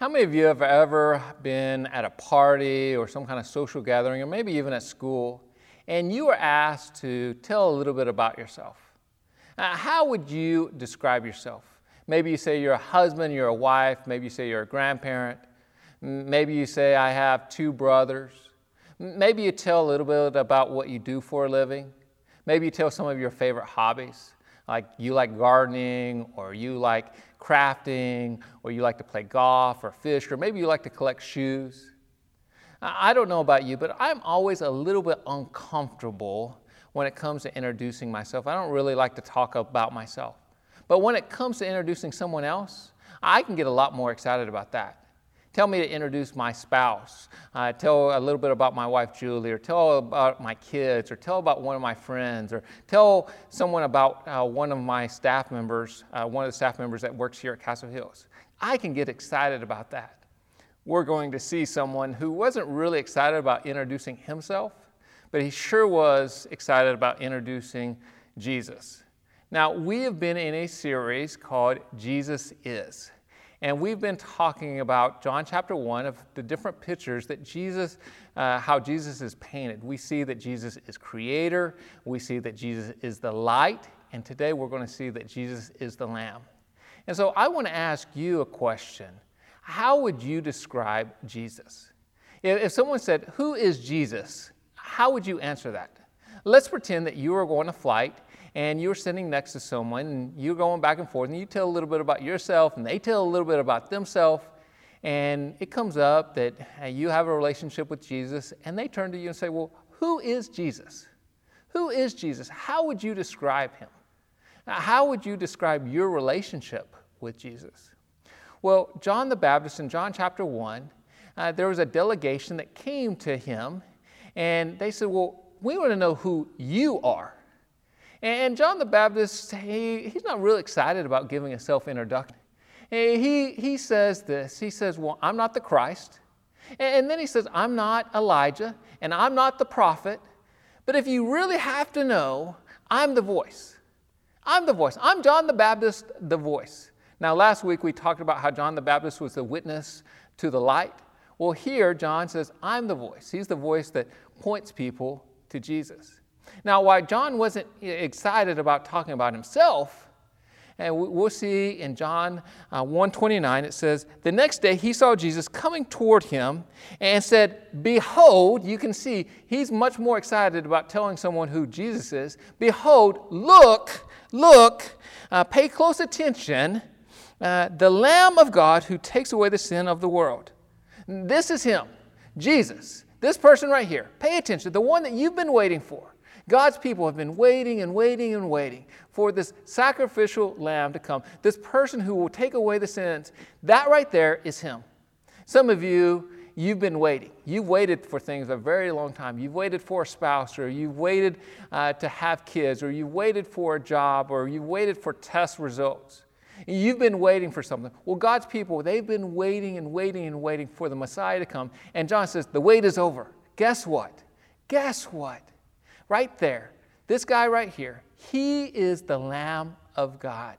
How many of you have ever been at a party or some kind of social gathering, or maybe even at school, and you were asked to tell a little bit about yourself? Uh, how would you describe yourself? Maybe you say you're a husband, you're a wife, maybe you say you're a grandparent, maybe you say, I have two brothers. Maybe you tell a little bit about what you do for a living. Maybe you tell some of your favorite hobbies, like you like gardening or you like crafting, or you like to play golf or fish, or maybe you like to collect shoes. I don't know about you, but I'm always a little bit uncomfortable when it comes to introducing myself. I don't really like to talk about myself. But when it comes to introducing someone else, I can get a lot more excited about that. Tell me to introduce my spouse. Uh, tell a little bit about my wife Julie, or tell about my kids, or tell about one of my friends, or tell someone about uh, one of my staff members, uh, one of the staff members that works here at Castle Hills. I can get excited about that. We're going to see someone who wasn't really excited about introducing himself, but he sure was excited about introducing Jesus. Now, we have been in a series called Jesus Is. And we've been talking about John chapter 1 of the different pictures that Jesus, uh, how Jesus is painted. We see that Jesus is creator, we see that Jesus is the light, and today we're going to see that Jesus is the Lamb. And so I want to ask you a question How would you describe Jesus? If someone said, Who is Jesus? How would you answer that? Let's pretend that you are going to flight and you're sitting next to someone and you're going back and forth and you tell a little bit about yourself and they tell a little bit about themselves and it comes up that you have a relationship with Jesus and they turn to you and say, Well, who is Jesus? Who is Jesus? How would you describe him? How would you describe your relationship with Jesus? Well, John the Baptist in John chapter 1, uh, there was a delegation that came to him and they said, Well, we want to know who you are. And John the Baptist, he, he's not really excited about giving a self introduction. He, he says this He says, Well, I'm not the Christ. And then he says, I'm not Elijah, and I'm not the prophet. But if you really have to know, I'm the voice. I'm the voice. I'm John the Baptist, the voice. Now, last week we talked about how John the Baptist was the witness to the light. Well, here John says, I'm the voice. He's the voice that points people to Jesus. Now, why John wasn't excited about talking about himself, and we'll see in John uh, 129, it says, The next day he saw Jesus coming toward him and said, Behold, you can see he's much more excited about telling someone who Jesus is. Behold, look, look, uh, pay close attention, uh, the Lamb of God who takes away the sin of the world. This is him, Jesus, this person right here. Pay attention, the one that you've been waiting for. God's people have been waiting and waiting and waiting for this sacrificial lamb to come, this person who will take away the sins. That right there is Him. Some of you, you've been waiting. You've waited for things a very long time. You've waited for a spouse, or you've waited uh, to have kids, or you've waited for a job, or you've waited for test results. You've been waiting for something. Well, God's people, they've been waiting and waiting and waiting for the Messiah to come. And John says, The wait is over. Guess what? Guess what? Right there, this guy right here, he is the Lamb of God.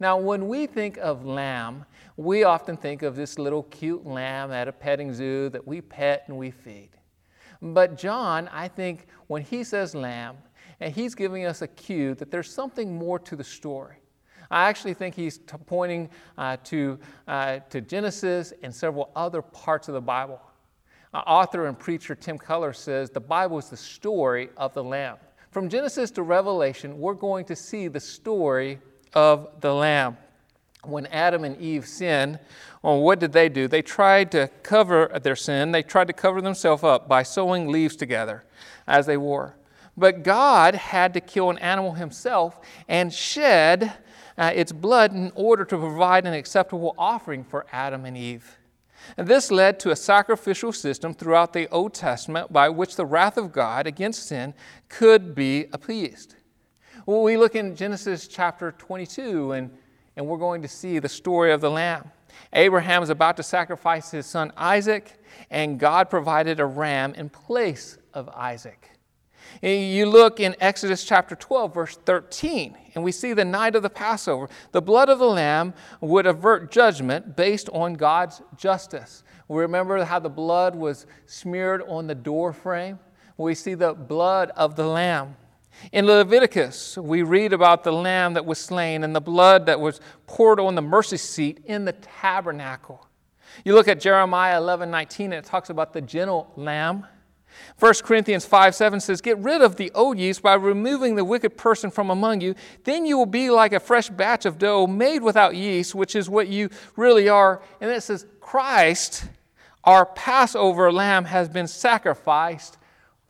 Now, when we think of lamb, we often think of this little cute lamb at a petting zoo that we pet and we feed. But John, I think, when he says lamb, and he's giving us a cue that there's something more to the story. I actually think he's t- pointing uh, to, uh, to Genesis and several other parts of the Bible. Uh, author and preacher Tim Keller says the Bible is the story of the Lamb. From Genesis to Revelation, we're going to see the story of the Lamb. When Adam and Eve sinned, well, what did they do? They tried to cover their sin. They tried to cover themselves up by sewing leaves together as they wore. But God had to kill an animal himself and shed uh, its blood in order to provide an acceptable offering for Adam and Eve. And this led to a sacrificial system throughout the Old Testament by which the wrath of God against sin could be appeased. Well, we look in Genesis chapter 22, and, and we're going to see the story of the lamb. Abraham is about to sacrifice his son Isaac, and God provided a ram in place of Isaac. Eh, you look in Exodus chapter 12, verse 13, and we see the night of the Passover. The blood of the lamb would avert judgment based on God's justice. We remember how the blood was smeared on the door frame. We see the blood of the lamb. In Leviticus, we read about the lamb that was slain and the blood that was poured on the mercy seat in the tabernacle. You look at Jeremiah 11 19, and it talks about the gentle lamb. 1 Corinthians 5 7 says, Get rid of the old yeast by removing the wicked person from among you. Then you will be like a fresh batch of dough made without yeast, which is what you really are. And it says, Christ, our Passover lamb, has been sacrificed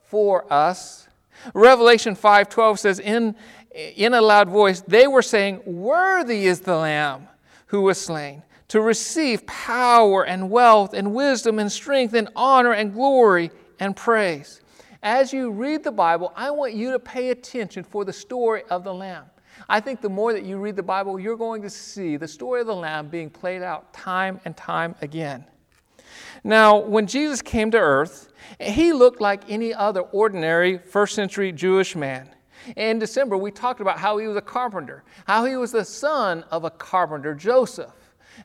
for us. Revelation 5:12 says in in a loud voice they were saying worthy is the lamb who was slain to receive power and wealth and wisdom and strength and honor and glory and praise. As you read the Bible, I want you to pay attention for the story of the Lamb. I think the more that you read the Bible, you're going to see the story of the Lamb being played out time and time again. Now, when Jesus came to earth, he looked like any other ordinary first century Jewish man. In December, we talked about how he was a carpenter, how he was the son of a carpenter, Joseph.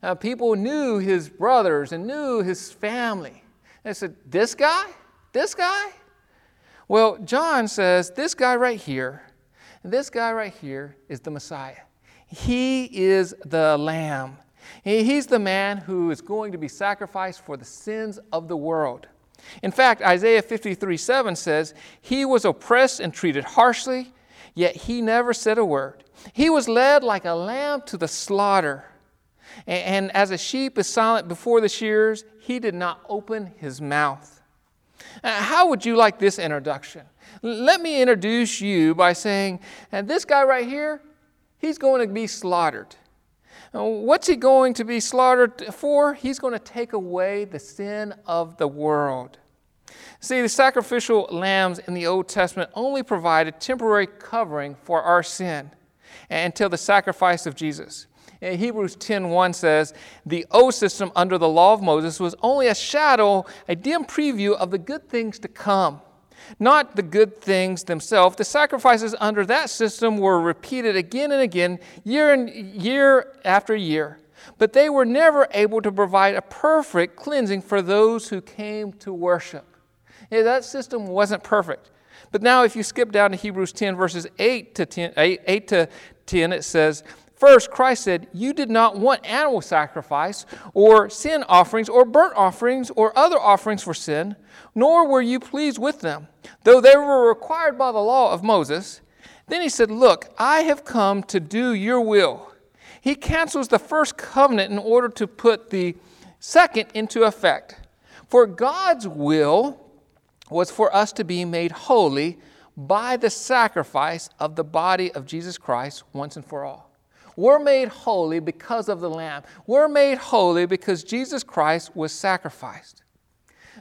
Uh, people knew his brothers and knew his family. They said, This guy? This guy? Well, John says this guy right here, this guy right here is the Messiah. He is the Lamb. He's the man who is going to be sacrificed for the sins of the world. In fact, Isaiah 53 7 says, He was oppressed and treated harshly, yet he never said a word. He was led like a lamb to the slaughter. And as a sheep is silent before the shears, he did not open his mouth. Uh, how would you like this introduction? Let me introduce you by saying, and this guy right here, he's going to be slaughtered. Uh, what's he going to be slaughtered for? He's going to take away the sin of the world. See, the sacrificial lambs in the Old Testament only provided temporary covering for our sin until the sacrifice of Jesus. Hebrews 10:1 says, "The O system under the law of Moses was only a shadow, a dim preview of the good things to come." Not the good things themselves. The sacrifices under that system were repeated again and again, year and year after year. But they were never able to provide a perfect cleansing for those who came to worship. Yeah, that system wasn't perfect. But now, if you skip down to Hebrews 10, verses 8 to 10, 8, 8 to 10, it says, First, Christ said, You did not want animal sacrifice, or sin offerings, or burnt offerings, or other offerings for sin, nor were you pleased with them, though they were required by the law of Moses. Then he said, Look, I have come to do your will. He cancels the first covenant in order to put the second into effect. For God's will was for us to be made holy by the sacrifice of the body of Jesus Christ once and for all. We're made holy because of the Lamb. We're made holy because Jesus Christ was sacrificed.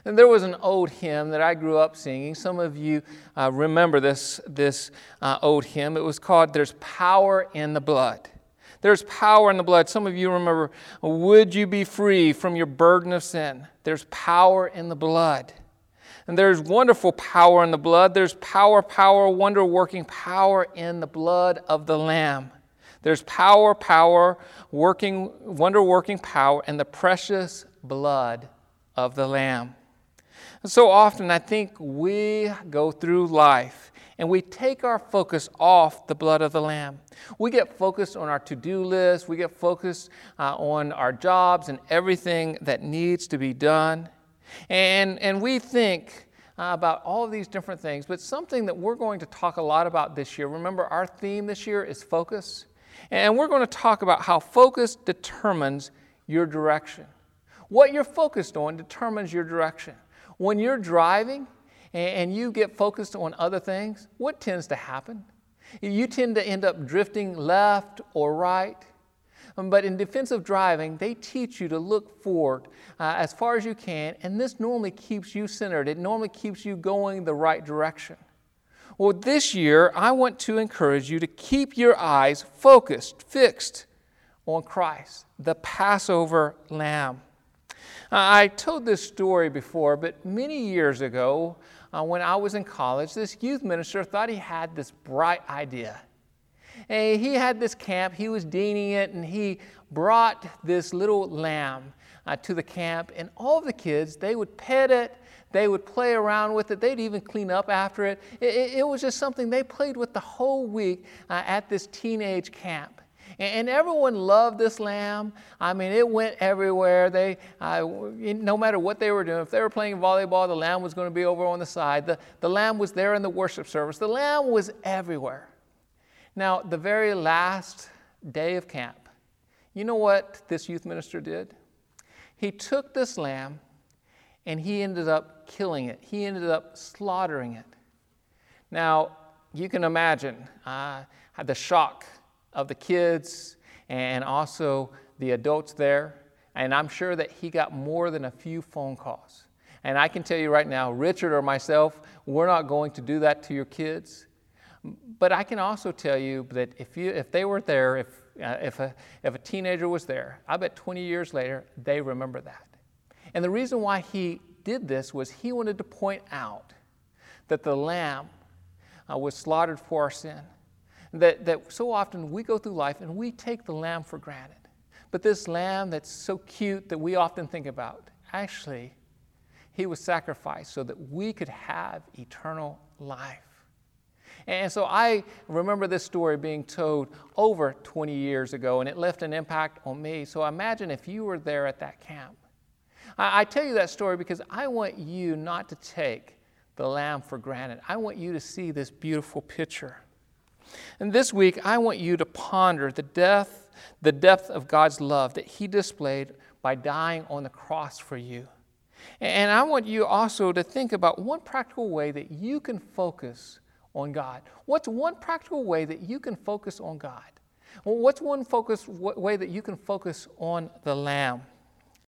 And there was an old hymn that I grew up singing. Some of you uh, remember this, this uh, old hymn. It was called There's Power in the Blood. There's power in the blood. Some of you remember, Would you be free from your burden of sin? There's power in the blood. And there's wonderful power in the blood. There's power, power, wonder working power in the blood of the Lamb. There's power, power, working, wonder working power and the precious blood of the Lamb. And so often, I think we go through life and we take our focus off the blood of the Lamb. We get focused on our to do list, we get focused uh, on our jobs and everything that needs to be done. And, and we think, uh, about all of these different things, but something that we're going to talk a lot about this year. Remember, our theme this year is focus. And we're going to talk about how focus determines your direction. What you're focused on determines your direction. When you're driving and you get focused on other things, what tends to happen? You tend to end up drifting left or right. Um, but in defensive driving, they teach you to look forward uh, as far as you can, and this normally keeps you centered. It normally keeps you going the right direction. Well, this year, I want to encourage you to keep your eyes focused, fixed on Christ, the Passover lamb. I told this story before, but many years ago, uh, when I was in college, this youth minister thought he had this bright idea. And he had this camp, he was deaning it, and he brought this little lamb uh, to the camp, and all of the kids, they would pet it, they would play around with it, they'd even clean up after it. It, it, it was just something they played with the whole week uh, at this teenage camp. And everyone loved this lamb. I mean, it went everywhere. They, uh, no matter what they were doing, if they were playing volleyball, the lamb was going to be over on the side. The, the lamb was there in the worship service. The lamb was everywhere. Now, the very last day of camp, you know what this youth minister did? He took this lamb and he ended up killing it. He ended up slaughtering it. Now, you can imagine uh, the shock of the kids and also the adults there. And I'm sure that he got more than a few phone calls. And I can tell you right now, Richard or myself, we're not going to do that to your kids. But I can also tell you that if, you, if they were there, if, uh, if, a, if a teenager was there, I bet 20 years later, they remember that. And the reason why he did this was he wanted to point out that the lamb uh, was slaughtered for our sin. That, that so often we go through life and we take the lamb for granted. But this lamb that's so cute that we often think about, actually, he was sacrificed so that we could have eternal life. And so I remember this story being told over 20 years ago, and it left an impact on me. So imagine if you were there at that camp. I, I tell you that story because I want you not to take the lamb for granted. I want you to see this beautiful picture. And this week, I want you to ponder the depth, the depth of God's love that He displayed by dying on the cross for you. And I want you also to think about one practical way that you can focus on God? What's one practical way that you can focus on God? Well, what's one focus way that you can focus on the Lamb?